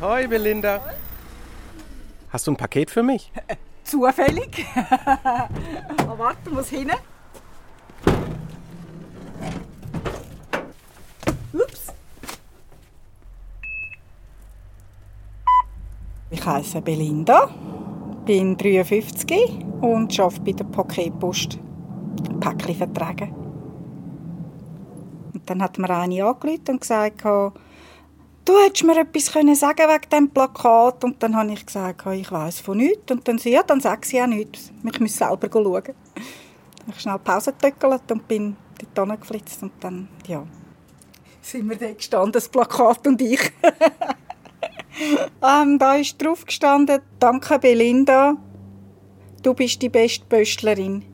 Hoi, Belinda. Hast du ein Paket für mich? Zufällig. oh, warte, muss hin. Ups. Ich heiße Belinda, bin 53 und arbeite bei der Paketpost. Päckchen vertragen. Und dann hat mir eine angerufen und gesagt, du hättest mir etwas sagen wegen diesem Plakat. Und dann habe ich gesagt, ich weiß von nichts. Und dann sie, ja, dann sag sie auch nichts. Ich muss selber schauen. Ich schnell Pause getöckelt und bin dort geflitzt. Und dann, ja, sind wir da gestanden, das Plakat und ich. ähm, da ist drauf gestanden, danke Belinda, du bist die beste Pöstlerin.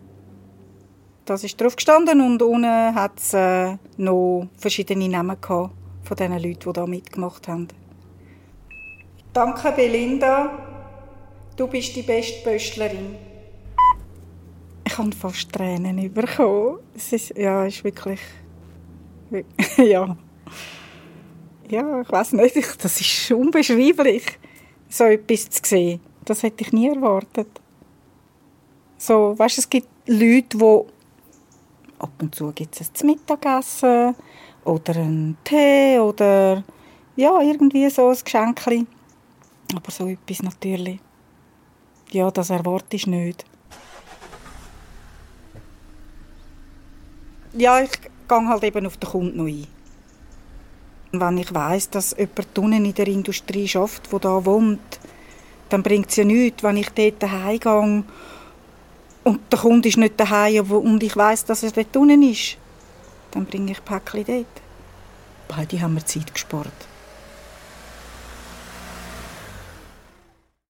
Das ist drauf gestanden und unten hat es äh, noch verschiedene Namen gehabt von den Leuten, die da mitgemacht haben. Danke Belinda, du bist die beste Pöstlerin. Ich habe fast Tränen bekommen. Es ist, ja, ist wirklich, ja, ja, ich weiß nicht, das ist unbeschreiblich, so etwas zu sehen. Das hätte ich nie erwartet. So, weißt, es gibt Leute, die ab und zu gibt es ein Mittagessen oder einen Tee oder ja, irgendwie so ein Geschenk. Aber so etwas natürlich, ja, das erwarte ich nicht. Ja, ich gehe halt eben auf den Kunden noch ein. Wenn ich weiß, dass jemand unten in der Industrie schafft, wo da wohnt, dann bringt es ja nichts, wenn ich dort heimgehe und der Kunde ist nicht daheim und ich weiß, dass er dort unten ist, dann bringe ich Päckchen dort. Beide haben wir Zeit gespart.